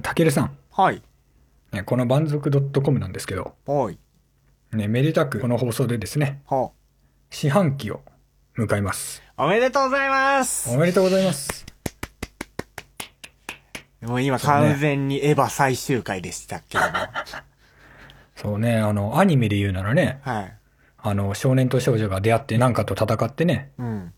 たけるさん、はい。ねこの万族 .com なんですけど、はい。ね、めでたくこの放送でですね、は四半期を迎えます。おめでとうございますおめでとうございます。もう今完全にエヴァ最終回でしたけども。そうね、あの、アニメで言うならね、はい。あの、少年と少女が出会って何かと戦ってね、うん。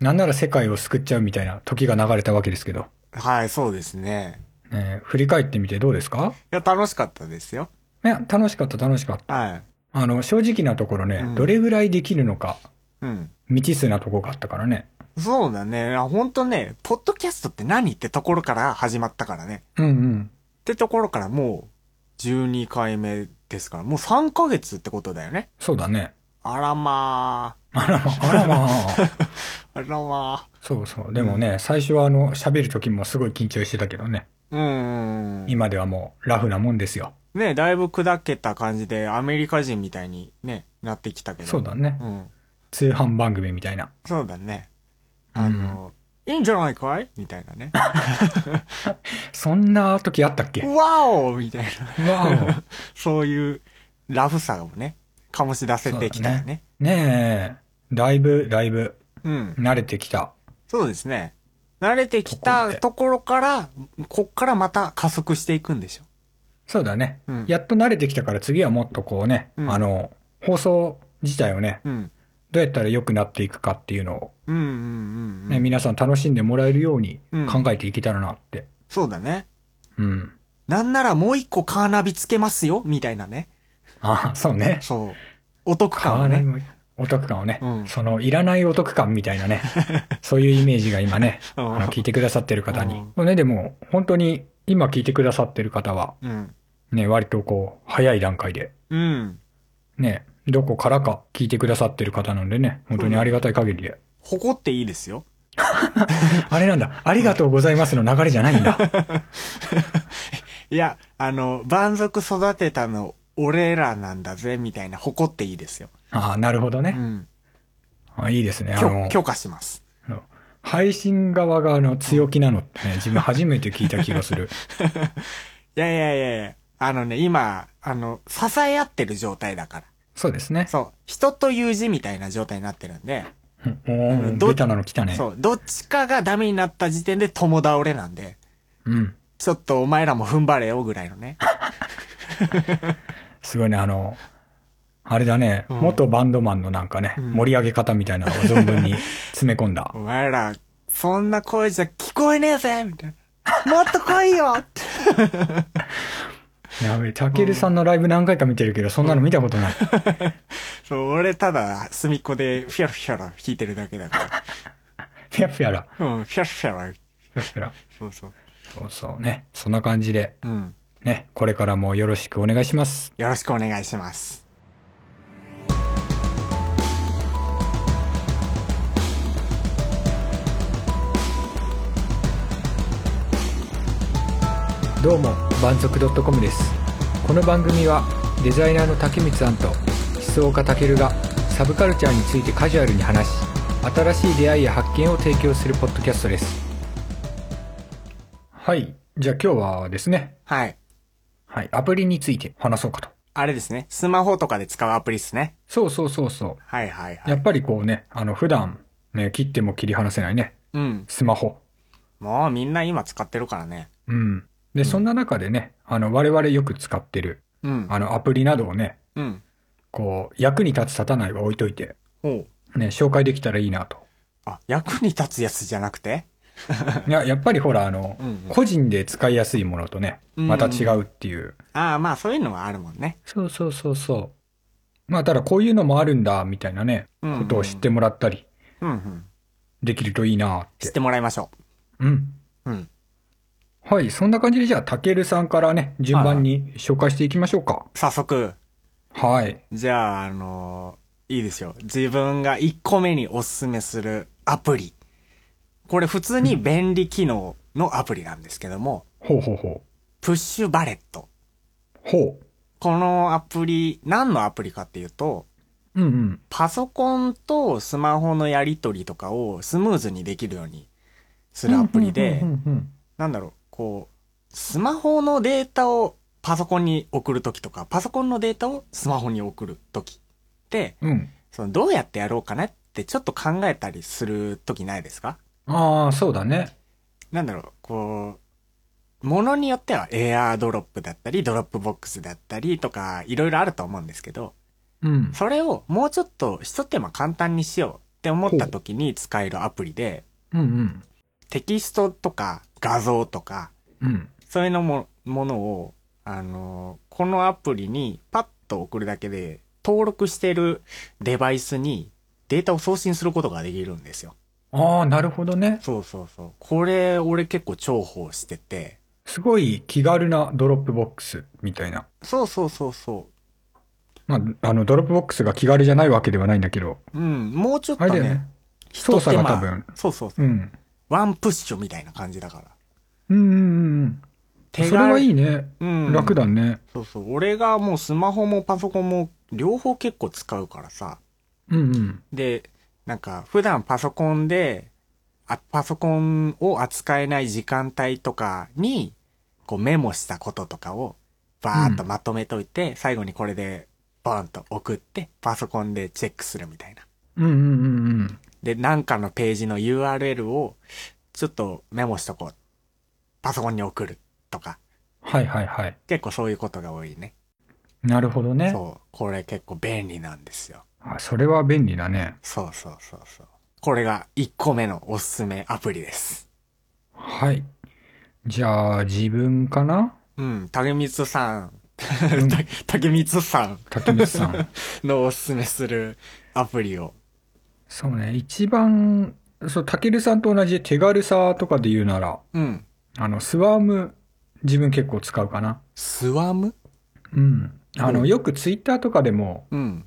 なんなら世界を救っちゃうみたいな時が流れたわけですけど、はい、そうですね。ね、振り返ってみてどうですか？いや、楽しかったですよ。いや、楽しかった楽しかった。はい。あの、正直なところね、うんどれぐらいできるのか、うん。未知数なとこがあったからね。そうだね。あほんとね、ポッドキャストって何ってところから始まったからね。うんうん。ってところからもう、12回目ですから、もう3ヶ月ってことだよね。そうだね。あらまあらま、あらまあ。ー。あらま そうそう。でもね、最初はあの、喋る時もすごい緊張してたけどね。ー。うーん。今ではもう、ラフなもんですよ。ね、だいぶ砕けた感じで、アメリカ人みたいにね、なってきたけど。そうだね。うん。通販番組みたいな。そうだね。あの、いいんじゃないかい？みたいなね。そんな時あったっけ？わおみたいな。わ そういうラフさをね、醸し出せてきたよね。お。ねえ。だいぶ、だいぶ、うん。慣れてきた。そうですね。慣れてきたところから、こっからまた加速していくんでしょ。そうだね。うんやっと慣れてきたから次はもっとこうね、うんあの、放送自体をね、うん。どうやったら良くなっていくかっていうのを、うんうんうん、うん。ね、皆さん楽しんでもらえるようにうん考えていけたらなって。そうだね。うん。なんならもう一個カーナビつけますよみたいなね。あ、そうね。そう。お得感をね。お得感をね、うんそのいらないお得感みたいなね、そういうイメージが今ね、あうんの聞いてくださってる方にね、でも本当に今聞いてくださってる方は、うん。ね、割とこう、早い段階で、うん。ね、どこからか聞いてくださってる方なんでね、本当にありがたい限りで。誇っていいですよ。あれなんだ、ありがとうございますの流れじゃないんだ。いや、あの、蛮族育てたの俺らなんだぜ、みたいな誇っていいですよ。ああ、なるほどね。うん。あいいですね。あ許の、許可します。配信側があの強気なのってね、自分初めて聞いた気がする。いやいやいやいや、あのね、今、あの、支え合ってる状態だから。そうですね。そう。人という字みたいな状態になってるんで、おーどベタなの来たね。そう。どっちかがダメになった時点で共倒れなんで、うん。ちょっとお前らも踏ん張れよぐらいのね。すごいね、あの、あれだね、うん元バンドマンのなんかね、ん盛り上げ方みたいなのを存分に 詰め込んだお。前ら、そんな声じゃ聞こえねえぜみたいな。もっと来いよって。やべえ、たけるさんのライブ何回か見てるけど、そんなの見たことない。そう、俺ただ隅っこでフィャラフィャラ弾いてるだけだかフィアフィアラ。ら。うん、フィャラフィャラ。フィアフィアラ。そうそう。そうそうね。そんな感じで、うん。ね、これからもよろしくお願いします。よろしくお願いします。どうも、万族 .com です。この番組は、デザイナーの竹光庵と、思想家たけるが、サブカルチャーについてカジュアルに話し、新しい出会いや発見を提供するポッドキャストです。はい。じゃあ今日はですね、はい。はい、アプリについて話そうかと。あれですね。スマホとかで使うアプリっすね。そうそうそうそはいはいはう。やい。っぱりこうね、あの、普段、ね、切っても切り離せないね、うん。スマホ。もうみんな今使ってるからね。うん。で、そんな中でね、あの、我々よく使ってる、うん。あの、アプリなどをね、うん。こう、役に立つ立たないは置いといて。ね、紹介できたらいいなと。あ、役に立つやつじゃなくて？いや、やっぱりほら、あの、うんうん個人で使いやすいものとね、うんまた違うっていう。ああ、まあそういうのはあるもんね。そうそうそうそう。まあ、ただこういうのもあるんだ、みたいなね、うんうんことを知ってもらったり、うんうん。できるといいなっ。知っててもらいましょうん。う。うん。はい、そんな感じでじゃあ、たけるさんからね、順番に紹介していきましょうか。早速。はい。じゃあ、あのーいいですよ。自分が1個目におすすめするアプリ。これ普通に便利機能のアプリなんですけども、ほうほうほプッシュバレット。う。ほこのアプリ、何のアプリかっていうと、う。うんうん。パソコンとスマホのやり取りとかをスムーズにできるようにするアプリでうん、うんうんうんなんだろう、こう、スマホのデータをパソコンに送るときとか、パソコンのデータをスマホに送るときって、うん。そのどうやってやろうかなってちょっと考えたりするときないですか？ああ、そうだね。なんだろう、こう、ものによってはエアードロップだったり、ドロップボックスだったりとか、いろいろあると思うんですけど、うん。それをもうちょっと一手間簡単にしようって思った時に使えるアプリで、うんうん。テキストとか画像とか、うん。そういうのも、ものを、あの、このアプリにパッと送るだけで、登録してるデバイスにデータを送信することができるんですよ。ああ、なるほどね。そうそうそう。これ、俺結構重宝してて、すごい気軽なドロップボックスみたいな。そうそうそうそまあ、あの、ドロップボックスが気軽じゃないわけではないんだけど。う。うん、もうちょっとねね、。操作が多分。そうそうそう。うん。ワンプッシュみたいな感じだから。うんうんうんうん。手軽それはいいね。うん。楽だね。そうそう。俺がもうスマホもパソコンも両方結構使うからさ。うんうん。で、なんか普段パソコンで、あパソコンを扱えない時間帯とかに、こうメモしたこととかをバーッとまとめといて、最後にこれでバーンと送って、パソコンでチェックするみたいな。うんうんうんうん。で、なんかのページの URL をちょっとメモしとこう。パソコンに送るとか。はいはいはい。結構そういうことが多いね。なるほどね。そう。これ結構便利なんですよ。あそれは便利だね。そうそうそうそう。これが1個目のおすすめアプリです。はい。じゃあ、自分かな？うん、竹光さん。た竹光さん 竹光さん。のおすすめするアプリを。そうね。一番、そう、たけるさんと同じ手軽さとかで言うなら、うん。あの、スワーム、自分結構使うかな。スワム？うん。あの、うんよくツイッターとかでも、うん。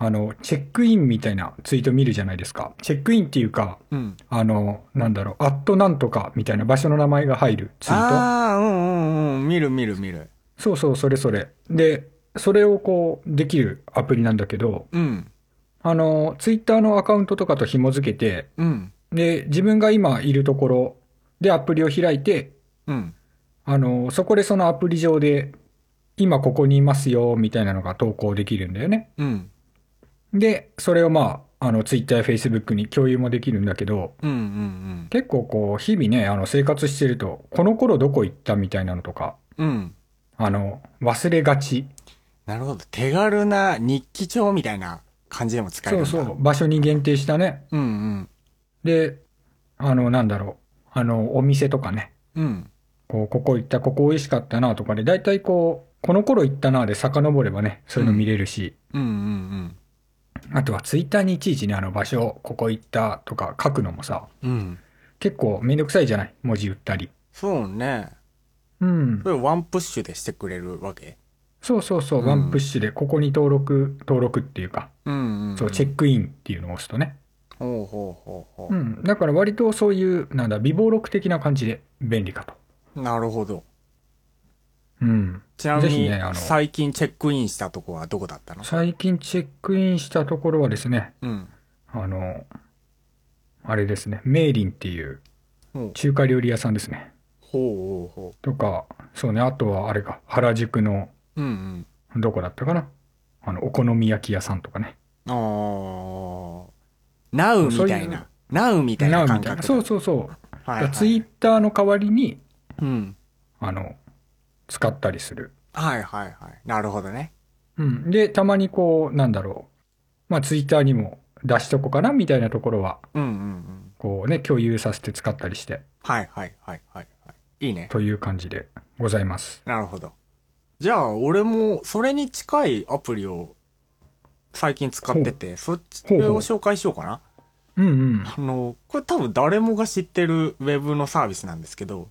あの、チェックインみたいなツイート見るじゃないですか。チェックインっていうか、うん。あの、なんだろう、アットなんとかみたいな場所の名前が入るツイート。ああ、うんうんうん。見る見る見る。そうそう、それそれ。で、それをこう、できるアプリなんだけど、うん。あの、ツイッターのアカウントとかと紐付けて、うん。で、自分が今いるところでアプリを開いて、うん。あの、そこでそのアプリ上で、今ここにいますよ、みたいなのが投稿できるんだよね。うん。で、それをまあ、あの、ツイッターやフェイスブックに共有もできるんだけど、うんうん結構こう、日々ね、あの、生活してると、この頃どこ行ったみたいなのとか、うん。うん。あの、忘れがち。なるほど。手軽な日記帳みたいな感じでも使えるんだ。そうそう、場所に限定したね。うんうん。で、あの、なんだろう、あの、お店とかね、うん。こう、ここ行った、ここ美味しかったなとかで、だいたいこう、この頃行ったなで遡ればね、そういうの見れるし、うんうんうん。あとはツイッターにいちいちね、あの場所、ここ行ったとか書くのもさ、うん。結構めんどくさいじゃない？文字打ったり。そうね。うんそ。れワンプッシュでしてくれるわけ？そうそうそう、うんワンプッシュで、ここに登録、登録っていうか、うんうん。そう、チェックインっていうのを押すとね。ほうほうほうほうん。だから割とそういう、なんだ、微暴録的な感じで便利かと。う。なるほど。うん。ちなみにぜひねあの、最近チェックインしたとこはどこだったの？最近チェックインしたところはですね、うん。あの、あれですね、メイリンっていうほう中華料理屋さんですね。ほうほとか、そうね、あとはあれか、原宿の、う。うんどこだったかな？あの、お好み焼き屋さんとかね。うん。ああ。ナウみたいな。ナウみたいな感覚だ。そうそうそう。はいはい。ツイッターの代わりに、うん。あの、使ったりする。はいはいはい。なるほどね。うん。で、たまにこう、なんだろう。まあ、ツイッターにも出しとこうかな、みたいなところは、うんうんうん。こうね、共有させて使ったりして、はいはいはいはいはい。いいね。という感じでございます。なるほど。じゃあ、俺も、それに近いアプリを、最近使ってて、そっちを紹介しようかな。うんうん。あの、これ多分誰もが知ってるウェブのサービスなんですけど、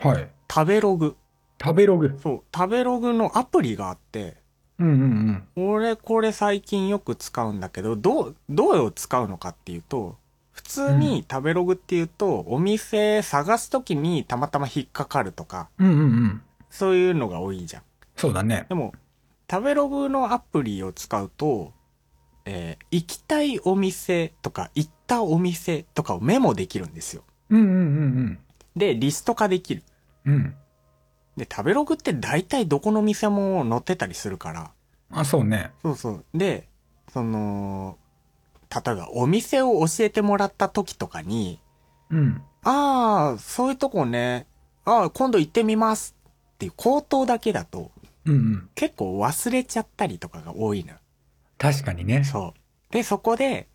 はい。食べログ。食べログ。そう、食べログのアプリがあって、うんうんうん。俺これ最近よく使うんだけど、どう、どう使うのかっていうと、普通に食べログっていうと、お店探すときにたまたま引っかかるとか、うんうんうん。そういうのが多いじゃん。そうだね。でも、食べログのアプリを使うと、えー行きたいお店とか、行ったお店とかをメモできるんですよ。うんうんうんで、リスト化できる。うん。うん。で、食べログって大体どこの店も載ってたりするから、あ、そうね。そうそう。で、その、例えばお店を教えてもらった時とかに、うん。ああ、そういうとこね、ああ、今度行ってみますっていう口頭だけだと、うんうん。結構忘れちゃったりとかが多いのよ。確かにね。そう。で、そこで、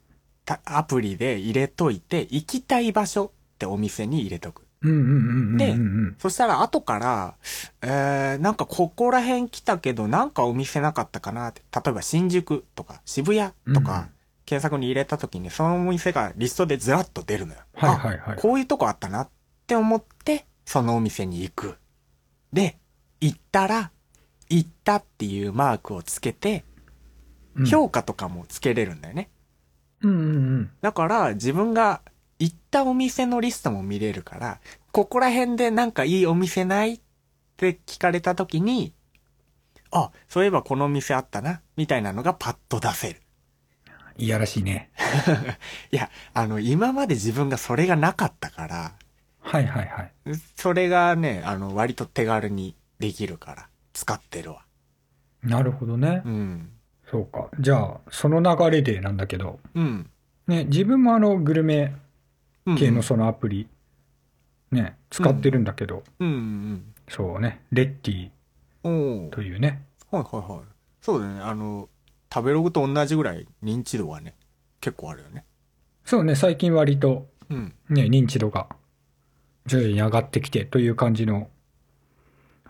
たアプリで入れといて、行きたい場所ってお店に入れとく。でうんそしたら後から、えー、なんかここら辺来たけど、なんかお店なかったかなって。例えば新宿とか渋谷とうんか、検索に入れた時に、そのお店がリストでずらっと出るのよ。はいはいはいあこういうとこあったなって思って、そのお店に行く。で、行ったら、行ったっていうマークをつけて、うん評価とかもつけれるんだよね。うんうんうん。だから自分が行ったお店のリストも見れるから、ここら辺でなんかいいお店ないって聞かれた時に、あ、そういえばこのお店あったな、みたいなのがパッと出せる。いやらしいね。いや、あの、今まで自分がそれがなかったから、はいはいはい。それがね、あの、割と手軽にできるから、使ってるわ。なるほどねう。ん。そうか。じゃあ、その流れでなんだけど、うん。ね、自分もあの、グルメうん系のそのアプリ、ね、使ってるんだけど、うんうんそうね、レッティというね。はいはいはい。そうだね。あの、食べログと同じぐらい認知度はね、結構あるよね。そうね、最近割とうん。ね、認知度が徐々に上がってきてという感じの、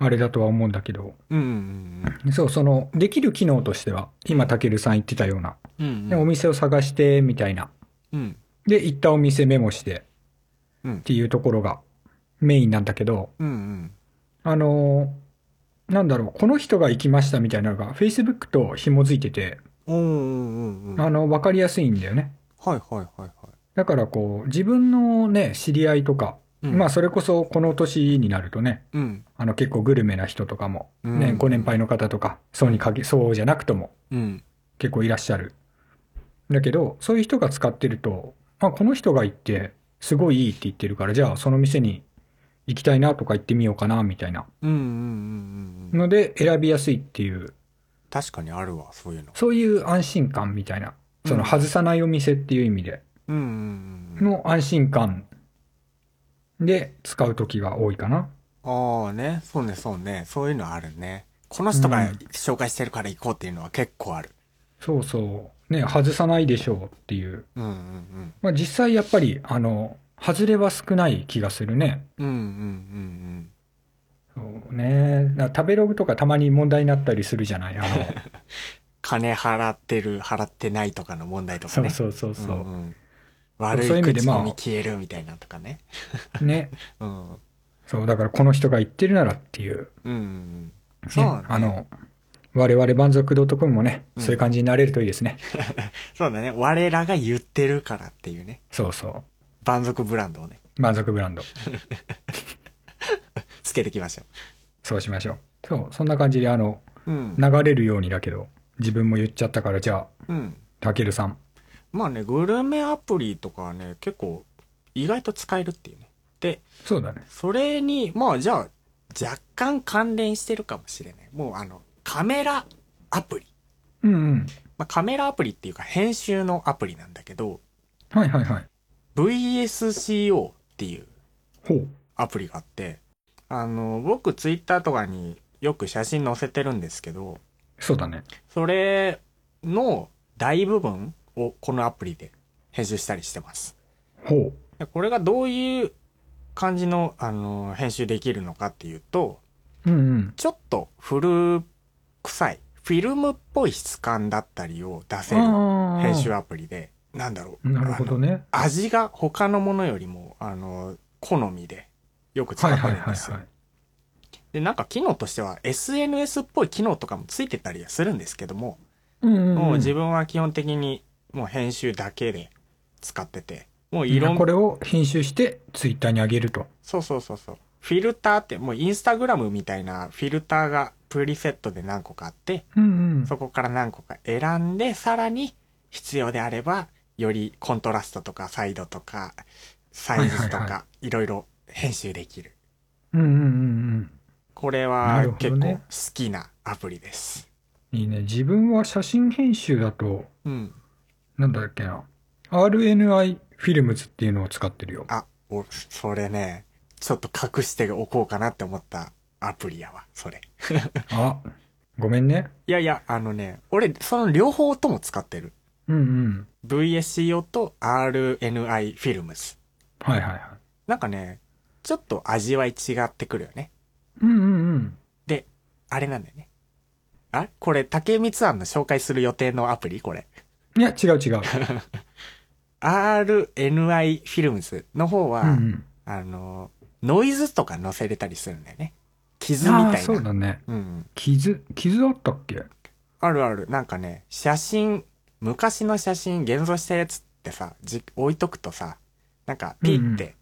あれだとは思うんだけど、うんうんうんそう、その、できる機能としては、今、たけるさん言ってたような、うん。うんでお店を探して、みたいな。うん。で、行ったお店メモして、うんっていうところがメインなんだけど、うんうん。あのーなんだろう、この人が行きましたみたいなのが、Facebook と紐づいてて、うんうんうん。あの、わかりやすいんだよね。はいはいはいはい。だからこう、自分のね、知り合いとか、うんまあそれこそこの年になるとね、うん。あの結構グルメな人とかも、うんね、ご年配の方とか、そうにかけ、そうじゃなくともうん。結構いらっしゃる。だけど、そういう人が使ってると、あ、この人が行って、すごいいいって言ってるから、じゃあその店に行きたいなとか行ってみようかな、みたいなうんうんうんうんうん。ので選びやすいっていう、確かにあるわ、そういうの。そういう安心感みたいな、そのうん外さないお店っていう意味でうんうんうん。の安心感で使う時が多いかな。ああね、そうねそうね。そういうのあるね。この人がうん紹介してるから行こうっていうのは結構ある。そうそう。ね、外さないでしょうっていう。うんうんまあ実際やっぱり、あの、外れは少ない気がするね。うん。うんうんうんそうね。食べログとかたまに問題になったりするじゃない？あの、金払ってる、払ってないとかの問題とかね。そうそうそうそう。んん悪い口コミ消えるみたいなとかね。ね。うん。そう、だからこの人が言ってるならっていう。うんうん。ねそうだねあの、我々満足 .com もね、うんそういう感じになれるといいですね。そうだね。我らが言ってるからっていうね。そうそう。満足ブランドをね、満足ブランド。つけてきましょそうしましょう。そう、そんな感じであの、う。うん。流れるようにだけど、自分も言っちゃったから、じゃあ、うん。たけるさん。まあね、グルメアプリとかはね、結構意外と使えるっていうね。で、そうだね。それに、まあじゃあ、若干関連してるかもしれない。もうあの、カメラアプリ。うんうん。まあカメラアプリっていうか編集のアプリなんだけど、はいはいはい。VSCO っていう。アプリがあって、あの、僕ツイッターとかによく写真載せてるんですけど、そうだね。それの大部分をこのアプリで編集したりしてます。ほでこれがどういう感じの、あの、編集できるのかっていうと、う。うんうん。ちょっと古臭い、フィルムっぽい質感だったりを出せる。編集アプリで、なんだろう。なるほどね。味が他のものよりも、あの、好みでよく使ってはいはいるんですよ。はいはい。で、なんか機能としては SNS っぽい機能とかもついてたりはするんですけども、うんうん、うん。もう自分は基本的にもう編集だけで使ってて、もういろんこれを編集してツイッターに上げると。そうそうそうそう。フィルターって、もうインスタグラムみたいなフィルターがプリセットで何個かあって、うんうん。そこから何個か選んで、さらに必要であれば、よりコントラストとかサイドとか、サイズとか、いろいろ編集できる。うんうんうんこれなは結構ね好きなアプリです。いいね。自分は写真編集だと、うん。なんだっけな。RNI フィルムズっていうのを使ってるよ。あ、お、それね、ちょっと隠しておこうかなって思ったアプリやわ、それ。あ、ごめんね。いやいや、あのね、俺、その両方とも使ってる。うんうん。VSC 用と RNI フィルムズ。はいはいはい。なんかね、ちょっと味わい違ってくるよね。うんうんうん。で、あれなんだよね。あこれ、竹光庵の紹介する予定のアプリ？これ。いや、違う違う。RNI フィルムズの方は、うんうん。あの、ノイズとか載せれたりするんだよね。傷みたいな。そうだね。うん。傷、傷あったっけ？あるある。なんかね、写真、昔の写真現像したやつってさ、じ置いとくとさ、なんかピッて、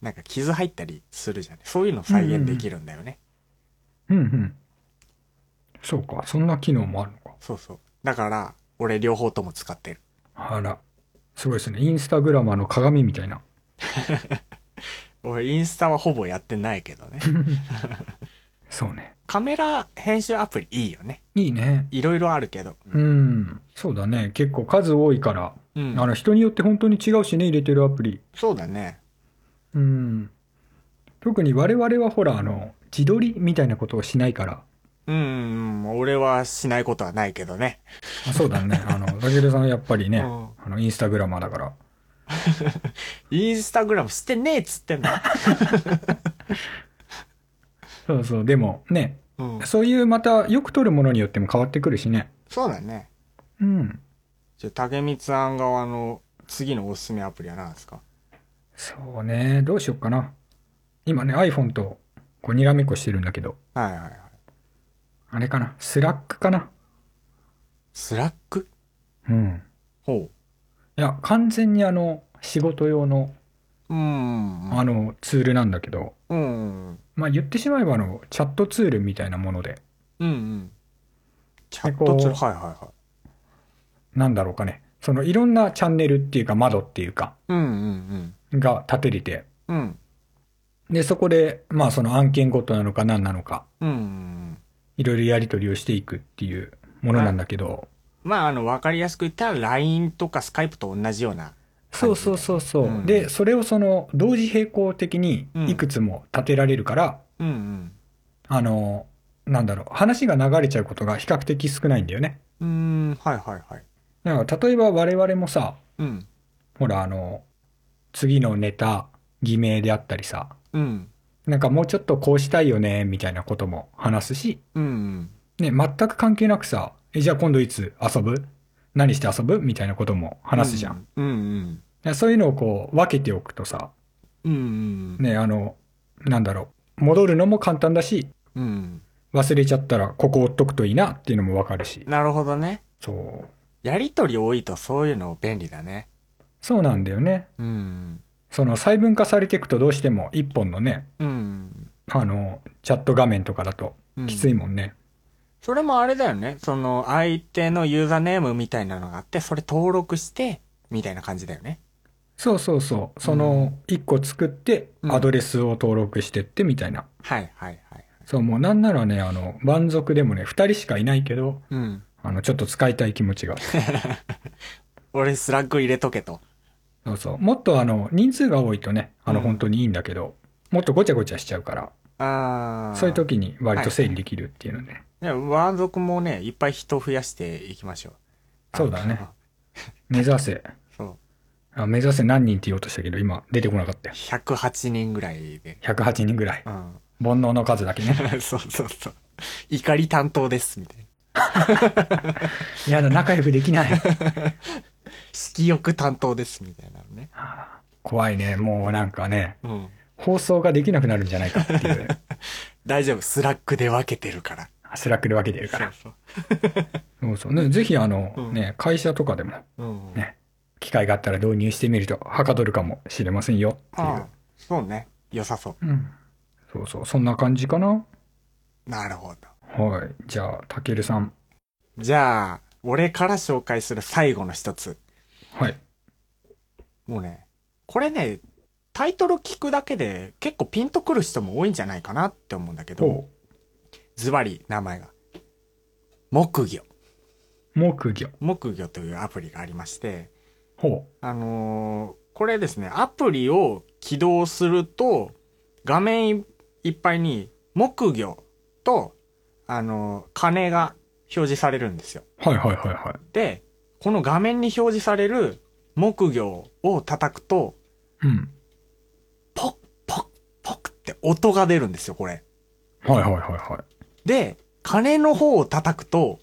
なんか傷入ったりするじゃん。そういうの再現できるんだよね。うんうん。そうか、そんな機能もあるのか。そうそう。だから、俺両方とも使ってる。あら。すごいですね。インスタグラマーの鏡みたいな。俺インスタはほぼやってないけどね。そうね。カメラ編集アプリいいよね。いいね。いろいろあるけど。うん。そうだね。結構数多いから、うんあの、人によって本当に違うしね、入れてるアプリ。そうだね。うん。特に我々はほら、あの、自撮りみたいなことをしないから。うんうん、俺はしないことはないけどね。あそうだね。あの、ラゲルさんはやっぱりね、うんあの、インスタグラマーだから。インスタグラムしてねえっつってんだ。そうそう。でもね、うん。そういうまたよく撮るものによっても変わってくるしね。そうだね。うん。じゃあ、竹光庵側の次のおすすめアプリは何ですか？そうね。どうしよっかな。今ね、iPhone とこうにらめっこしてるんだけど、はいはいはい。あれかな？ Slackかな？ Slack？うん。ほいや、完全にあの、仕事用の、う。うん。あの、ツールなんだけど、うん。まあ言ってしまえばあの、チャットツールみたいなもので、うんうん。チャットツール、こはいはいはい。なんだろうかね。そのいろんなチャンネルっていうか窓っていうか、うんうんが立てれて、うん。うん。で、そこで、まあその案件ごとなのか何なのか、うんうん。いろいろやり取りをしていくっていうものなんだけど、まあ、あの、わかりやすく言ったら LINE とか Skype と同じような。そうそうそうそう。うんで、それをその、同時並行的にうんいくつも立てられるから、うんうん。あの、なんだろう、話が流れちゃうことが比較的少ないんだよね。うーん、はいはいはい。だから例えば我々もさ、うん。ほらあの、次のネタ、偽名であったりさ、うん。なんかもうちょっとこうしたいよね、みたいなことも話すし、うんうん。ね、全く関係なくさ、え、じゃあ今度いつ遊ぶ？何して遊ぶ？みたいなことも話すじゃん。うんうん。でそういうのをこう分けておくとさ、うんうん。ね、あの、なんだろう、戻るのも簡単だし、うん。忘れちゃったらここ追っとくといいなっていうのもわかるし。なるほどね。そう。やりとり多いとそういうの便利だね。そうなんだよね。うん。その細分化されていくとどうしても一本のね、うん。あの、チャット画面とかだときついもんね。それもあれだよね。その相手のユーザーネームみたいなのがあって、それ登録して、みたいな感じだよね。そうそうそう。その、一個作って、うんアドレスを登録してってみたいな。はいはいはい。そう、もうなんならね、あの、満足でもね、二人しかいないけど、うん。あの、ちょっと使いたい気持ちが。俺スラッグ入れとけと。そうそう。もっとあの、人数が多いとね、あの、うん本当にいいんだけど、もっとごちゃごちゃしちゃうから、ああ。そういう時に割と整理できるっていうのね。ね、ワン族もね、いっぱい人増やしていきましょう。そうだねあ。目指せ。そう。あ目指せ何人って言おうとしたけど、今出てこなかったよ。108人ぐらいで。108人ぐらい。うん。煩悩の数だけね。そうそうそう。怒り担当です、みたいな。やだ、仲良くできない。色欲担当です、みたいなのね。怖いね。もうなんかね、うん。放送ができなくなるんじゃないかっていう。大丈夫、 Slackで分けてるから。 Slackで分けてるから。そうそう そう。ね、ぜひあの、うんね、会社とかでも、そう。うん。ね、機会があったら導入してみると、はかどるかもしれませんよっていああそうね。良さそう。う。うん。そうそう。そんな感じかな？なるほど。はい。じゃあ、たけるさん。じゃあ、俺から紹介する最後の一つ。はい。もうね、これね、タイトル聞くだけで結構ピンとくる人も多いんじゃないかなって思うんだけど、ズバリ名前が。木魚。木魚。木魚というアプリがありまして、ほあのーこれですね、アプリを起動すると、画面いいっぱいに木魚と、あのー鐘が表示されるんですよ。う。はいはいはいはい。で、この画面に表示される木魚を叩くと、うん。ポッポッポッって音が出るんですよ、これ。はいはいはいはい。で、鐘の方を叩くと、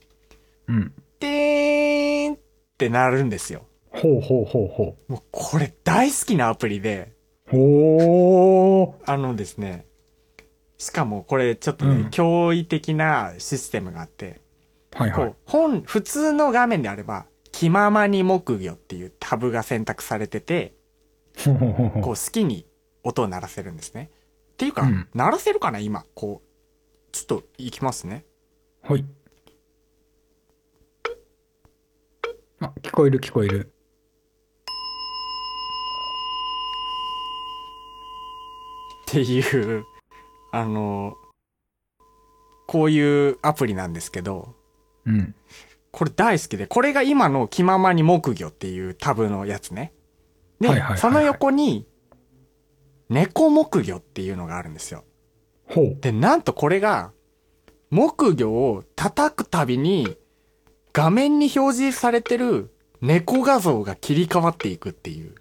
うん。てーんってなるんですよ。ほうほうほうほもうこれ大好きなアプリで、う。ほあのですね、しかもこれちょっとね、うん驚異的なシステムがあって、ー。はいはいこう。本、普通の画面であれば、気ままに木魚っていうタブが選択されてて、こう好きに音を鳴らせるんですね。っていうか、うん鳴らせるかな今。こう、ちょっと行きますね。はい。あ、聞こえる聞こえる。っていう、あの、こういうアプリなんですけど、うん。これ大好きで、これが今の気ままに木魚っていうタブのやつね。で、はいはいはいはいその横に、猫木魚っていうのがあるんですよ。ほう。で、なんとこれが、木魚を叩くたびに、画面に表示されてる猫画像が切り替わっていくっていう。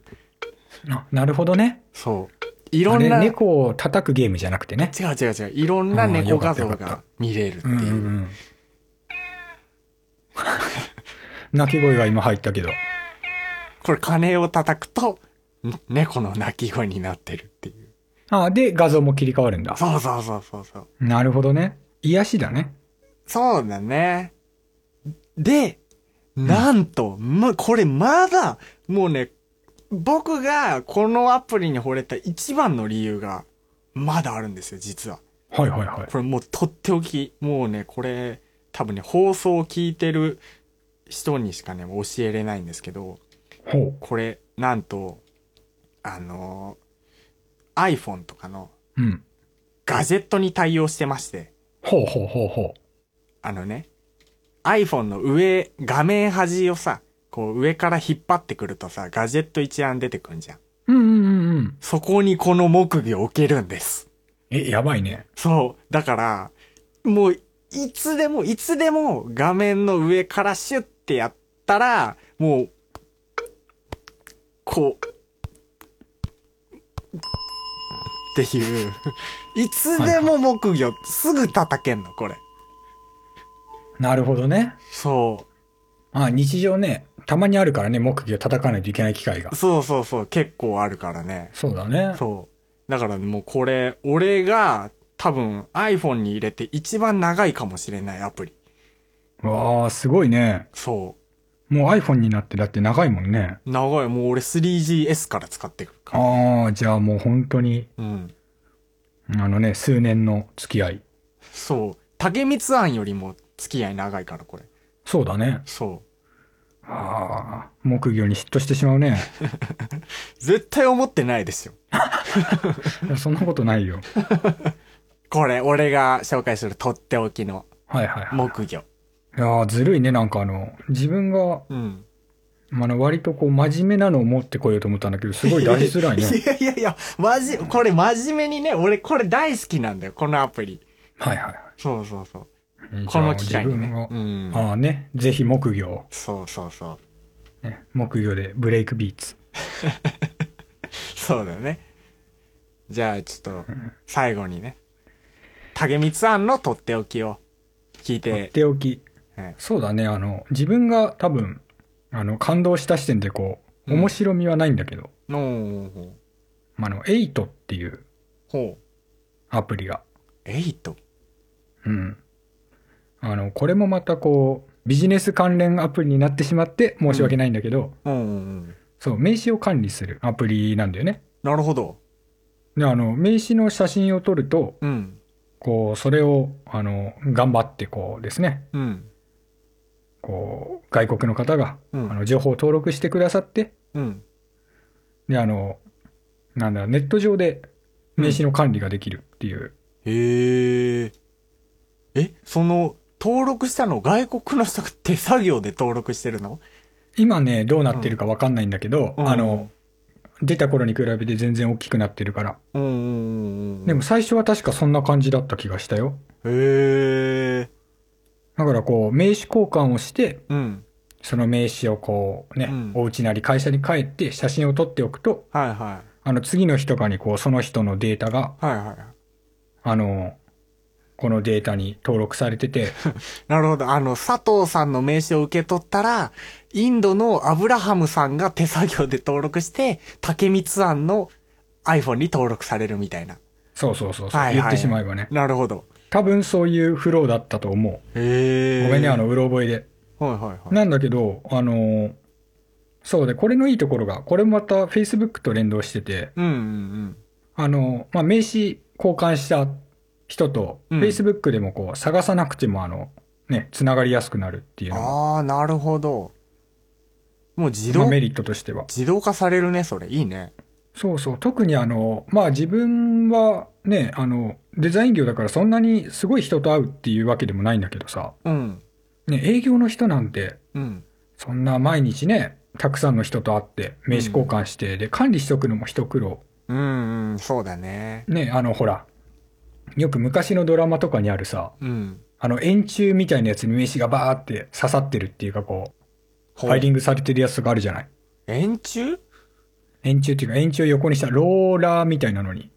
あ、なるほどね。そう。いいろんな、違う猫を叩くゲームじゃなくてね。違う違う。いろんなうん猫画像が見れるっていう。うんうんうん。鳴き声が今入ったけど。これ鐘を叩くと、ん猫の鳴き声になってるっていう。あ、で、画像も切り替わるんだ。そうそうそうそうそう。なるほどね。癒しだね。そうだね。で、なんと、ま、これまだ、もうね、僕がこのアプリに惚れた一番の理由が、まだあるんですよ、実は。はいはいはい。これもうとっておき、もうね、これ、多分ね、放送を聞いてる人にしかね、教えれないんですけど、ほう。これ、なんと、あの iPhone とかのうん。ガジェットに対応してまして、ほうほうほうほあのね、iPhone の上、画面端をさ、こう上から引っ張ってくるとさ、ガジェット一覧出てくんじゃん。う。うんうんうんうん。そこにこの木魚置けるんです。え、やばいね。そう。だから、もう、いつでも、いつでも画面の上からシュッてやったら、もう、こう、っていう、いつでも木魚、すぐ叩けんの、これ。なるほどね。そあ、日常ね、たまにあるからね、木魚叩かないといけない機会がう。。そうそうそう、結構あるからね。そうだね。そう。だからもうこれ、俺が多分 iPhone に入れて一番長いかもしれないアプリ。わあ、すごいね。そもう iPhone になってだって長いもんね。う。長い。もう俺 3GS から使ってくるから。ああ、じゃあもう本当に、うん。あのね、数年の付き合い。そう。竹光庵よりも付き合い長いから、これ。そうだね。そああ、木魚に嫉妬してしまうね。う。絶対思ってないですよ。そんなことないよ。これ、俺が紹介するとっておきのはいはいはい。木魚。いやーずるいね、なんかあの、自分が、うん。あの、割とこう、真面目なのを持ってこようと思ったんだけど、すごい出しづらいね。いやいやいや、まじ、これ真面目にね、俺これ大好きなんだよ、このアプリ。はいはいはい。そうそうそう。この機会にね。自う分ん。が、ああね、ぜひ木魚を、そうそうそう。ね、木魚でブレイクビーツ。そうだよね。じゃあ、ちょっと、最後にね、竹光庵のとっておきを聞いとてっ、ておき。はいそうだね、あの、自分が多分、あの、感動した視点でこう、うん面白みはないんだけど、のーまあ、あの、エイトっていうほう。アプリが、エイト？うん。あの、これもまたこう、ビジネス関連アプリになってしまって申し訳ないんだけど、うんうんうん。そう、名刺を管理するアプリなんだよね。なるほど。で、あの、名刺の写真を撮ると、うん。こう、それを、あの、頑張ってこうですね、うん。こう、外国の方が、うんあの、情報を登録してくださって、うん。で、あの、なんだ、ネット上で名刺の管理ができるっていう、へえ。え、その、登録したの外国の人が手作業で登録してるの？今ね、どうなってるかわかんないんだけど、うんあの、出た頃に比べて全然大きくなってるから。うんうんうんうん。でも最初は確かそんな感じだった気がしたよ。へえ。だからこう、名刺交換をして、うん。その名刺をこうね、うんお家なり会社に帰って写真を撮っておくと、はいはあの次の日とかにこう、その人のデータが、い。はいはい。あの、このデータに登録されてて、なるほど。あの、佐藤さんの名刺を受け取ったら、インドのアブラハムさんが手作業で登録して、竹光庵の iPhone に登録されるみたいな。そうそうそうそう、はいはい言ってしまえばね。なるほど。多分そういうフローだったと思う。へえ。ごめんね、あの、うろ覚えで。はいはいはい。なんだけど、あのーそうで、これのいいところが、これもまた Facebook と連動してて、うんうんあのーまあ、名刺交換した人と、うん Facebook でもこう、探さなくても、あの、ね、つながりやすくなるっていううん。のが、ああ、なるほど。もう自動、まあメリットとしては。自動化されるね、それ。いいね。そうそう。特にあの、まあ自分はね、あの、デザイン業だからそんなにすごい人と会うっていうわけでもないんだけどさ、うん。ね、営業の人なんて、うん。そんな毎日ね、たくさんの人と会って、名刺交換して、で、管理しとくのも一苦労。うんうん、そうだね。ね、あの、ほら、よく昔のドラマとかにあるさ、うん。あの、円柱みたいなやつに名刺がバーって刺さってるっていうかこう、ほファイリングされてるやつとかあるじゃない？円柱？円柱っていうか円柱を横にしたローラーみたいなのに。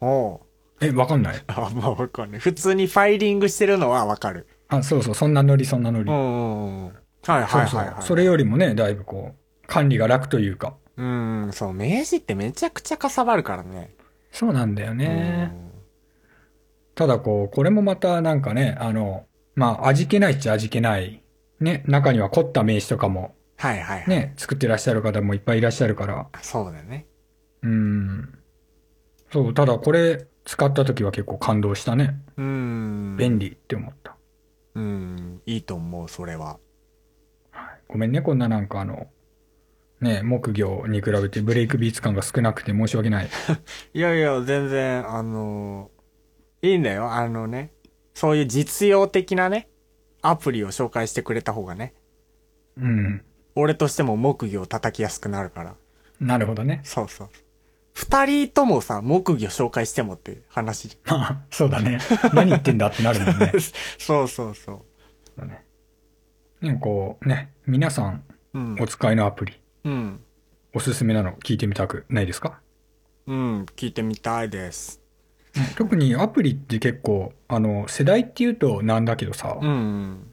おう。え、わかんない？あ、まあわかんない。普通にファイリングしてるのはわかる。あ、そうそう、そんなノリそんなノリ。うん。はいはいはい、はい。それよりもね、だいぶこう、管理が楽というか。うん、そう、名刺ってめちゃくちゃかさばるからね。そうなんだよね。うんただこう、これもまたなんかね、あの、まあ、味気ないっちゃ味気ない。ね、中には凝った名刺とかもはいはいはい。ね、作ってらっしゃる方もいっぱいいらっしゃるから。そうだね。うん。そう、ただこれ使った時は結構感動したね。うん。便利って思った。うん、いいと思う、それは。ごめんね、こんななんかあの、ね、木魚に比べてブレイクビーツ感が少なくて申し訳ない。いやいや、全然、あのいいんだよ。あのね、そういう実用的なね、アプリを紹介してくれた方がね、うん。俺としても木魚を叩きやすくなるから。なるほどね。そうそう。二人ともさ、木魚紹介してもって話。まあ、そうだね。何言ってんだってなるもんね。そうそうそだね。でもこう、ね、皆さんう。うんお。使いのアプリ、うん。おすすめなの聞いてみたくないですか？うん、聞いてみたいです。特にアプリって結構、あの、世代っていうとなんだけどさ、うん。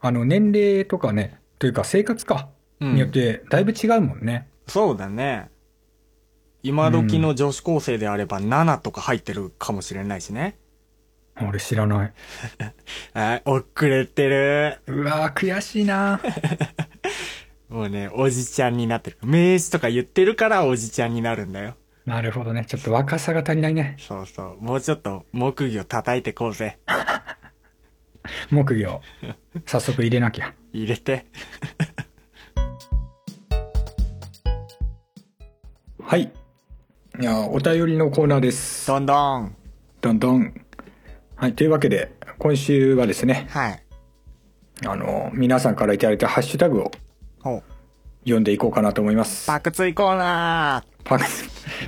あの、年齢とかね、というか生活か、うんによってだいぶ違うもんね。そうだね。今時の女子高生であれば7とか入ってるかもしれないしね。俺知らない。あ、遅れてる。うわー悔しいな もうね、おじちゃんになってる。名刺とか言ってるからおじちゃんになるんだよ。なるほどね。ちょっと若さが足りないね。そうそう。もうちょっと木魚叩いてこうぜ。木魚。早速入れなきゃ。入れて。はい。いや、お便りのコーナーです。どんどん。どんどん。はい。というわけで、今週はですね、はい。あの、皆さんからいただいたハッシュタグを。読んでいこうかなと思います。パクツイコーナパク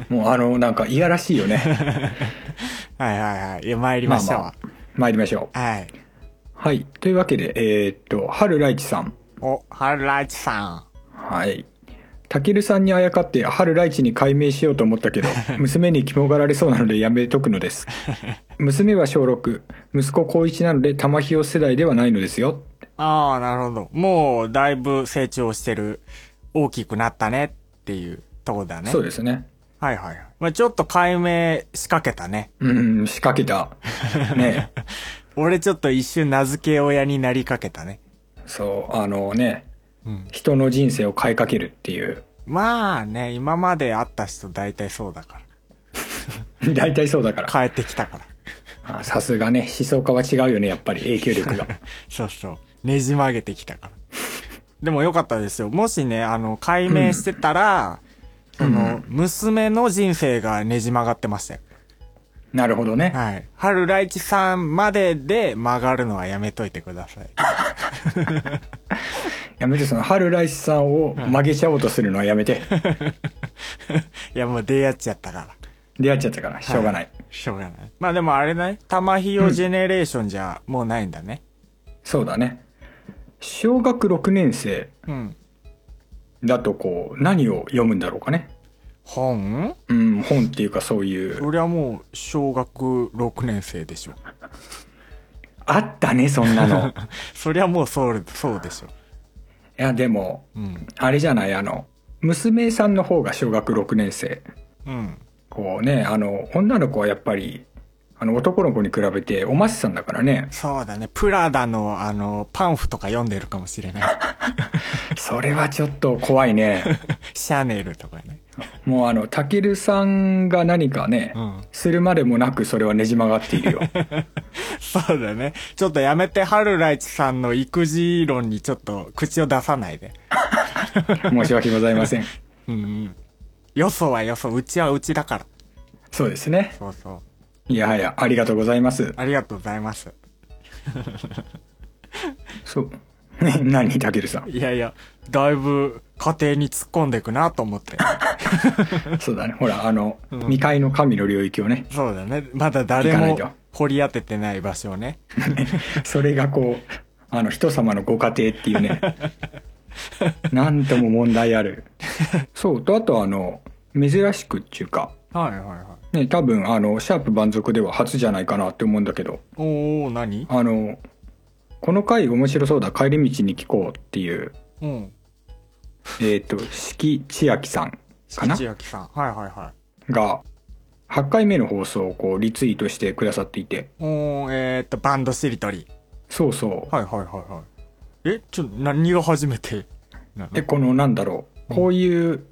もうあの、なんかいやらしいよね。ー はいはいはい。いや、参りましたわ。まあまあ参りましょう。はい。はい。というわけで、えーっと、春ライチさん。お、ハルライチさはい。たけるさんにあやかって、春ライチに改名しようと思ったけど、娘に肝がられそうなのでやめとくのです。娘は小6、息子高1なので玉ひよ世代ではないのですよ。ん。ああ、なるほど。もう、だいぶ成長してる。大きくなったねっていうとこだね。そうですね。はいはいはい。まあちょっと解明仕掛けたね。うん、仕掛けた。ね。俺ちょっと一瞬名付け親になりかけたね。そう、あのね、うん。人の人生を変えかけるっていう。まあね、今まで会った人大体そうだから。大体そうだから。変えてきたから。あさすがね、思想家は違うよね、やっぱり影響力が。そうそう。ねじ曲げてきたから。でもよかったですよ。もしね、あの、解明してたら、その、娘の人生がねじ曲がってましたよ。なるほどね。はい。春来一さんまでで曲がるのはやめといてください。やめて、その、春来さんを曲げちゃおうとするのはやめて。いや、もう出会っちゃったから。出会っちゃったから、しょうがない。しょうがない。まあでもあれね、玉ひよジェネレーションじゃもうないんだね。そうだね。小学6年生うん。だとこう、何を読むんだろうかね。本？うん、本っていうかそういう。そりゃもう小学6年生でしょ。あったね、そんなの。い そりゃもうそう、そうでしょ。や、でも、うん。あれじゃない、あの、娘さんの方が小学6年生。うん。こうね、あの、女の子はやっぱり、あの、男の子に比べて、おましさんだからね。そうだね。プラダのあの、パンフとか読んでるかもしれない。それはちょっと怖いね。シャネルとかね。もうあの、たけるさんが何かね、うんするまでもなくそれはねじ曲がっているよ。そうだね。ちょっとやめて、春来一さんの育児論にちょっと口を出さないで。申し訳ございません。うんうん。よそはよそ、うちはうちだから。そうですね。そうそう。いやはや、ありがとうございます。ありがとうございます。そう。ね、何たけるさん。いやいや、だいぶ家庭に突っ込んでいくなと思って。そうだね。ほら、あの、うん未開の神の領域をね。そうだね。まだ誰も掘り当ててない場所をね。それがこう、あの、人様のご家庭っていうね。なんとも問題ある。そう。と、あとあの、珍しくっていうか、はいはいはい。ね、多分、あの、シャープ蛮族では初じゃないかなって思うんだけど、おー、何？あの、この回面白そうだ、帰り道に聞こうっていう、うん。えっ、と、四季千秋さんかな？千秋さん。はいはいはい。が、8回目の放送をこう、リツイートしてくださっていて、おー、えー、っと、バンドしりとり。そうそう。はいはいはいはい。え、ちょ、何が初めて？なので、この、なんだろう、こういう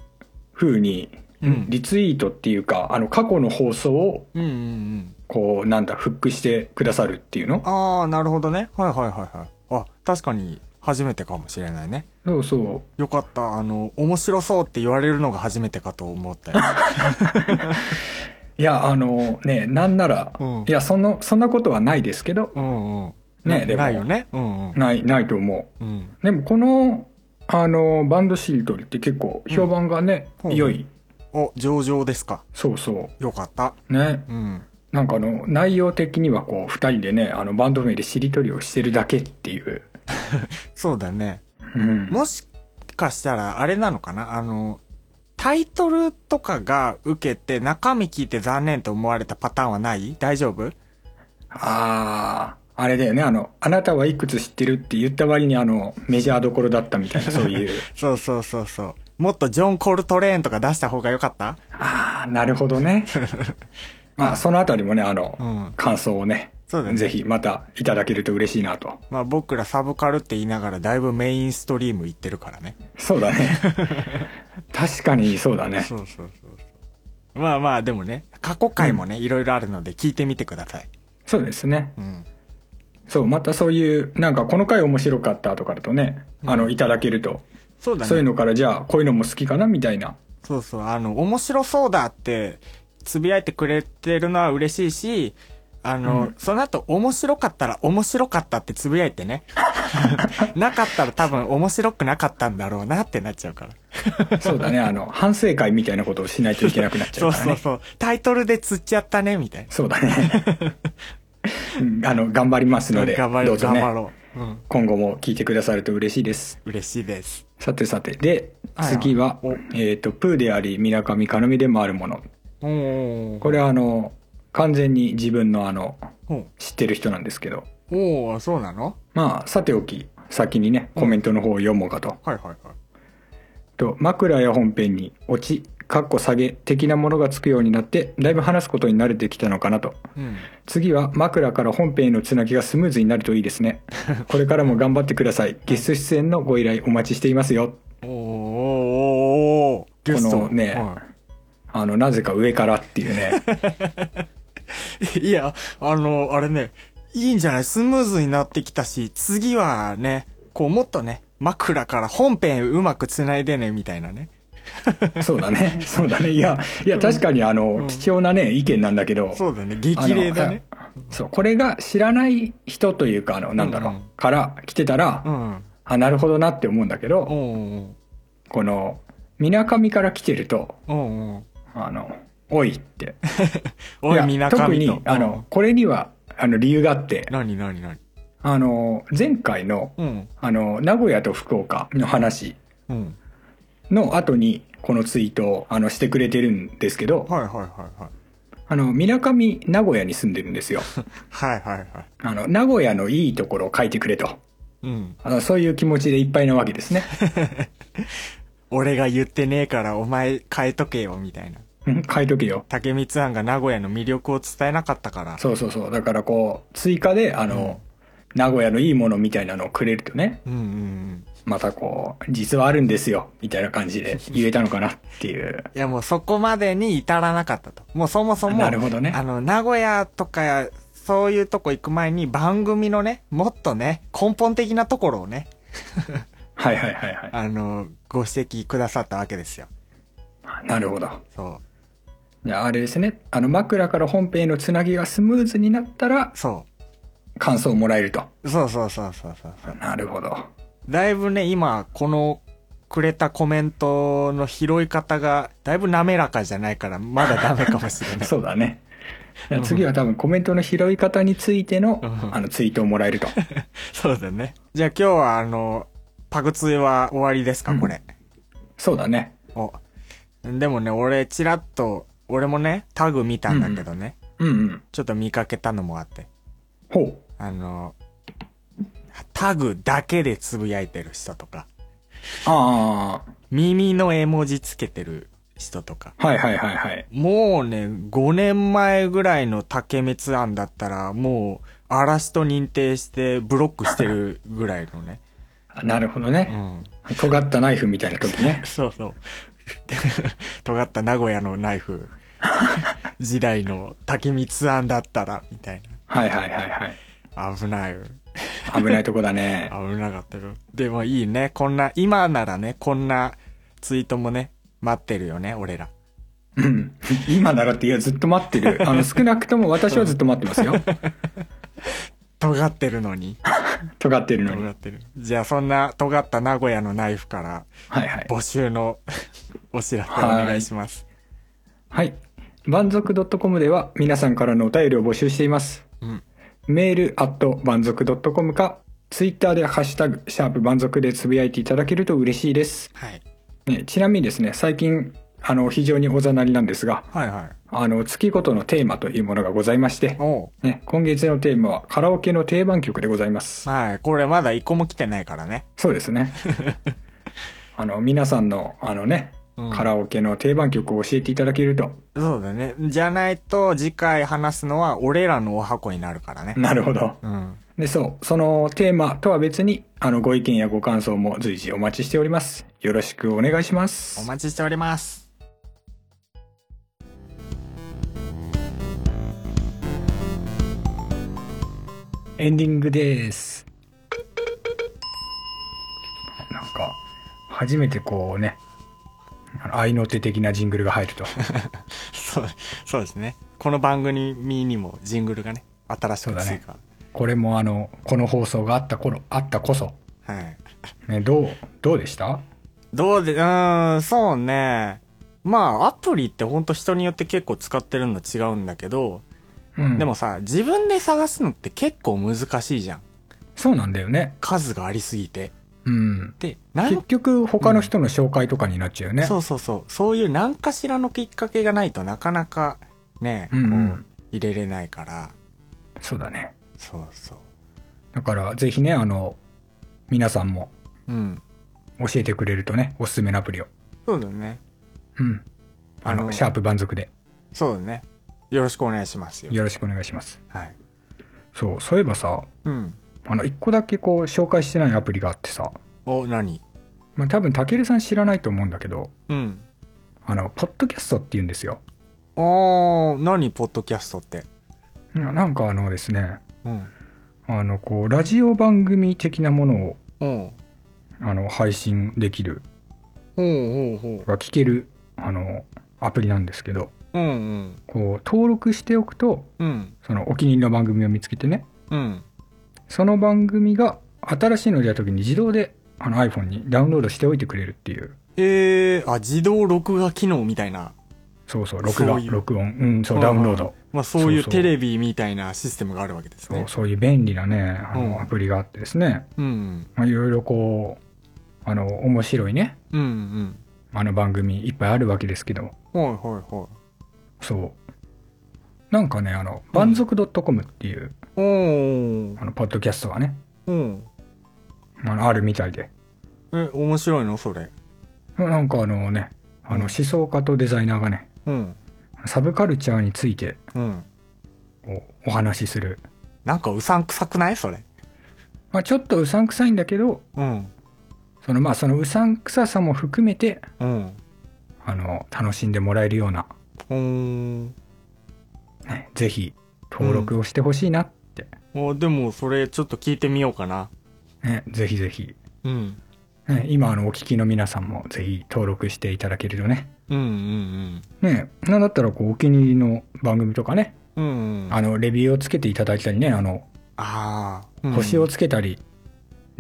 風に、うんリツイートっていうか、あの、過去の放送を、うんうんうん。こう、なんだ、フックしてくださるっていうの？あー、なるほどね。はいはいはいはい。あ、確かに初めてかもしれないね。そうそう。よかった。あの、面白そうって言われるのが初めてかと思ったよ。いや、あの、ね、なんなら、うんいや、その、そんなことはないですけど、うんうん。なねでもないよね。うんうん。ない、ないと思う。うん。でも、この、あの、バンドシートリって結構、評判がね、うん良い。お、上々ですか。そうそよかった。う。ね。うん。なんかあの、内容的にはこう、二人でね、あの、バンド名でしりとりをしてるだけっていう。そうだね。うん。もしかしたら、あれなのかな？あの、タイトルとかが受けて中身聞いて残念と思われたパターンはない？大丈夫？あー、あれだよね、あの、あなたはいくつ知ってるって言った割にあの、メジャーどころだったみたいな、そういう。そうそうそうそう。もっとジョン・コルトレーンとか出した方が良かった？あー、なるほどね。まあ、そのあたりもね、あの、うん感想をね、ねぜひまたいただけると嬉しいなと。まあ僕らサブカルって言いながらだいぶメインストリーム行ってるからね。そうだね。確かにそうだね。そうそうそうそう。まあまあでもね、過去回もね、いろいろあるので聞いてみてください。そうですね。うん。そう、またそういう、なんかこの回面白かったとかだとね、あの、いただけると、そうだね。そういうのからじゃあ、こういうのも好きかなみたいな。そうそう、あの、面白そうだって、つぶやいてくれてるのは嬉しいし、あの、うんその後面白かったら面白かったってつぶやいてね。なかったら多分面白くなかったんだろうなってなっちゃうから。そうだね、あの、反省会みたいなことをしないといけなくなっちゃそううからね。そうそう。タイトルで釣っちゃったね、みたいな。そうだね。うんあの、頑張りますので、頑張ろう、どうぞね、頑張ろう。うん。今後も聞いてくださると嬉しいです。嬉しいです。さてさて、で、次はお、えっ、と、プーであり、みなかみかのみでもあるもの。これはあの、完全に自分のあの、お知ってる人なんですけど、おー、そうなの？まあ、さておき、先にね、コメントの方を読もうかと。はいはいはい。と、枕や本編に落ち、かっこ下げ的なものがつくようになって、だいぶ話すことに慣れてきたのかなと。うん。次は枕から本編へのつなぎがスムーズになるといいですね。これからも頑張ってください。ゲスト出演のご依頼お待ちしていますよ。おーおーおーおーゲストこのねはあの、なぜか上からっていうね。い いや、あの、あれね、いいんじゃない？スムーズになってきたし、次はね、こうもっとね、枕から本編うまく繋いでね、みたいなね。そうだね。そうだね。いや、いや、確かにあの、うん貴重なね、意見なんだけど、そうだね。激励だね。そう、これが知らない人というか、あの、なんだろう、うんうんから来てたら、うん。あ、なるほどなって思うんだけど、うんうんこの、みなかみから来てると、うんうん。あの、おいって。おい、やみなか特。に、あの、これには、あの、理由があって、何何何？あの、前回の、うん。あの、名古屋と福岡の話うん。の後に、このツイートを、あの、してくれてるんですけど、はいはいはいはい。あの、みなかみ、名古屋に住んでるんですよ。はいはいはい。あの、名古屋のいいところを書いてくれと。うん。あのそういう気持ちでいっぱいなわけですね。俺が言ってねえからお前変えとけよ、みたいな。うん書いとけよ。竹光庵が名古屋の魅力を伝えなかったから。そうそうそう。だからこう、追加で、あの、名古屋のいいものみたいなのをくれるとね、うんうんうん。またこう、実はあるんですよ、みたいな感じで 言えたのかなっていう。いやもうそこまでに至らなかったと。もうそもそも、なるほどねあの、名古屋とか、そういうとこ行く前に番組のね、もっとね、根本的なところをね、はいはいはいはい。あの、ご指摘くださったわけですよ。なるほど。そじゃああれですね、あの枕から本編へのつなぎがスムーズになったらう。そ感想をもらえると。う。そうそうそうそうそうそう。なるほど。だいぶね、今、この、くれたコメントの拾い方が、だいぶ滑らかじゃないから、まだダメかもしれない。そうだね。次は多分コメントの拾い方についての、うんあのツイートをもらえると。そうだね。じゃあ今日は、あの、パグツイは終わりですか、これ。そうだね。お。でもね、俺、ちらっと、俺もね、タグ見たんだけどね、うんうん。ちょっと見かけたのもあって。ほう。あの、タグだけでつぶやいてる人とか、あ耳の絵文字つけてる人とか。あ、はいはいはいはい。もうね、5年前ぐらいの竹光案だったら、もう、嵐と認定してブロックしてるぐらいのね。なるほどうね。ん。尖ったナイフみたいな時ね。そうそう。尖った名古屋のナイフ 時代の竹光案だったら、みたいはいはいはいはい。な。危ない。危ないとこだね。危なかったよ。でもいいね。こんな、今ならね、こんなツイートもね、待ってるよね、俺ら。うん。今ならって、いや、ずっと待ってる。あの、少なくとも私はずっと待ってますよ。尖ってるのに。尖ってるのに。尖ってる。じゃあそんな尖った名古屋のナイフから、はいはい。募集の お知らせお願いします。はい。万族 .com では皆さんからのお便りを募集しています。うん。メール、アット、万族 .com か、ツイッターでハッシュタグ、シャープ万族でつぶやいていただけると嬉しいです。はい。ね、ちなみにですね、最近、あの、非常におざなりなんですが、はいはい。あの、月ごとのテーマというものがございまして、ね、今月のテーマはカラオケの定番曲でございます。はい。これまだ一個も来てないからね。そうですね。あの、皆さんの、あのね、うんカラオケの定番曲を教えていただけると、そうだね。じゃないと次回話すのは俺らのお箱になるからね。なるほど。うん。で、そう、そのテーマとは別に、あの、ご意見やご感想も随時お待ちしております。よろしくお願いしまおす。待ちしております。エンディングです。なんか、初めてこうね、愛の手的なジングルが入ると。そう、そうですね。この番組にもジングルがね、新しく追加。これもあの、この放送があった頃、あったこそ。はい。ね、どう、どうでした？どうで、うーん、そうね。まあ、アプリってほんと人によって結構使ってるの違うんだけど、うん。でも、さ、自分で探すのって結構難しいじゃん。そうなんだよね。数がありすぎて。うん。で、結局、他の人の紹介とかになっちゃうよね。そうそうそう。そういう何かしらのきっかけがないとなかなかね、うんうん入れれないから。そうだね。そうそう。だから、ぜひね、あの、皆さんもうん。教えてくれるとね、おすすめのアプリを。そうだね。うん。あの、あのシャープ万族で。そうだね。よろしくお願いしますよ。よろしくお願いします。はい。そう、そういえばさ、うん。あの、一個だけこう、紹介してないアプリがあってさ、お、何？まあ多分、たけるさん知らないと思うんだけど、うん。あの、ポッドキャストって言うんですよ。あー、何？ポッドキャストって。ななんかあのですね、うん。あの、こう、ラジオ番組的なものを、うん。あの、配信できるほうほうほが聞けるあのアプリなんですけどう。うんうん。こう登録しておくとうん。そのお気に入りの番組を見つけてねうん。その番組が新しいの出た時に自動であの iPhone にダウンロードしておいてくれるっていうえー、あ、自動録画機能みたいな。そうそう録画録音うんそうダウンロードまあそういうテレビみたいなシステムがあるわけですね。そうそういう便利なねあうんのアプリがあってですねうん。まあいろいろこうあの面白いねうんうん。あの番組いっぱいあるわけですけどはいはいはい。そうなんかねあの満足 .com っていう、おー。あのポッドキャストがねうん。あのあるみたいでえ、面白いの？それ。なんかあのねあの思想家とデザイナーがねうん。サブカルチャーについてうん。こうお話しする、なんかうさんくさくない？それ。まあ、ちょっとうさんくさいんだけどうん。そのまあそのうさんくささも含めてうん。あの楽しんでもらえるような、うーん。ね、ぜひ登録をしてほしいなって、あでもそれちょっと聞いてみようかな。ね、ぜひぜひ、うん。ね、今あのお聞きの皆さんもぜひ登録していただけるとねうんうんねなんだったらこうお気に入りの番組とかねうん。うん。あのレビューをつけていただいたりねあのあー、うん星をつけたり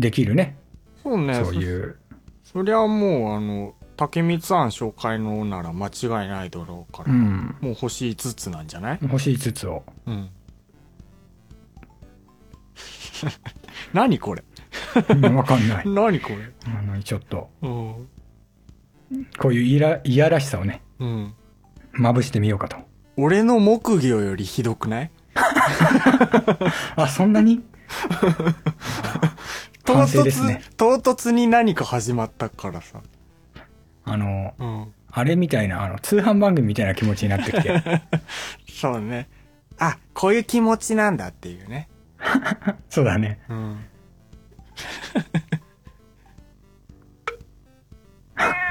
できるね、そうね。そういうそそりゃもう、あの、竹光庵紹介のなら間違いないだろうから。うんもう星5つなんじゃない？星5つをうん。何これ？うんわかんない 何これ？あのちょっとうん。こういういらいやらしさをねうん。まぶしてみようかと俺の木魚よりひどくない？あそんなに？唐反省ですね突、唐突に何か始まったからさ。あの、うん、あれみたいな、あの、通販番組みたいな気持ちになってきて。そうね。あ、こういう気持ちなんだっていうね。そうだね。うん。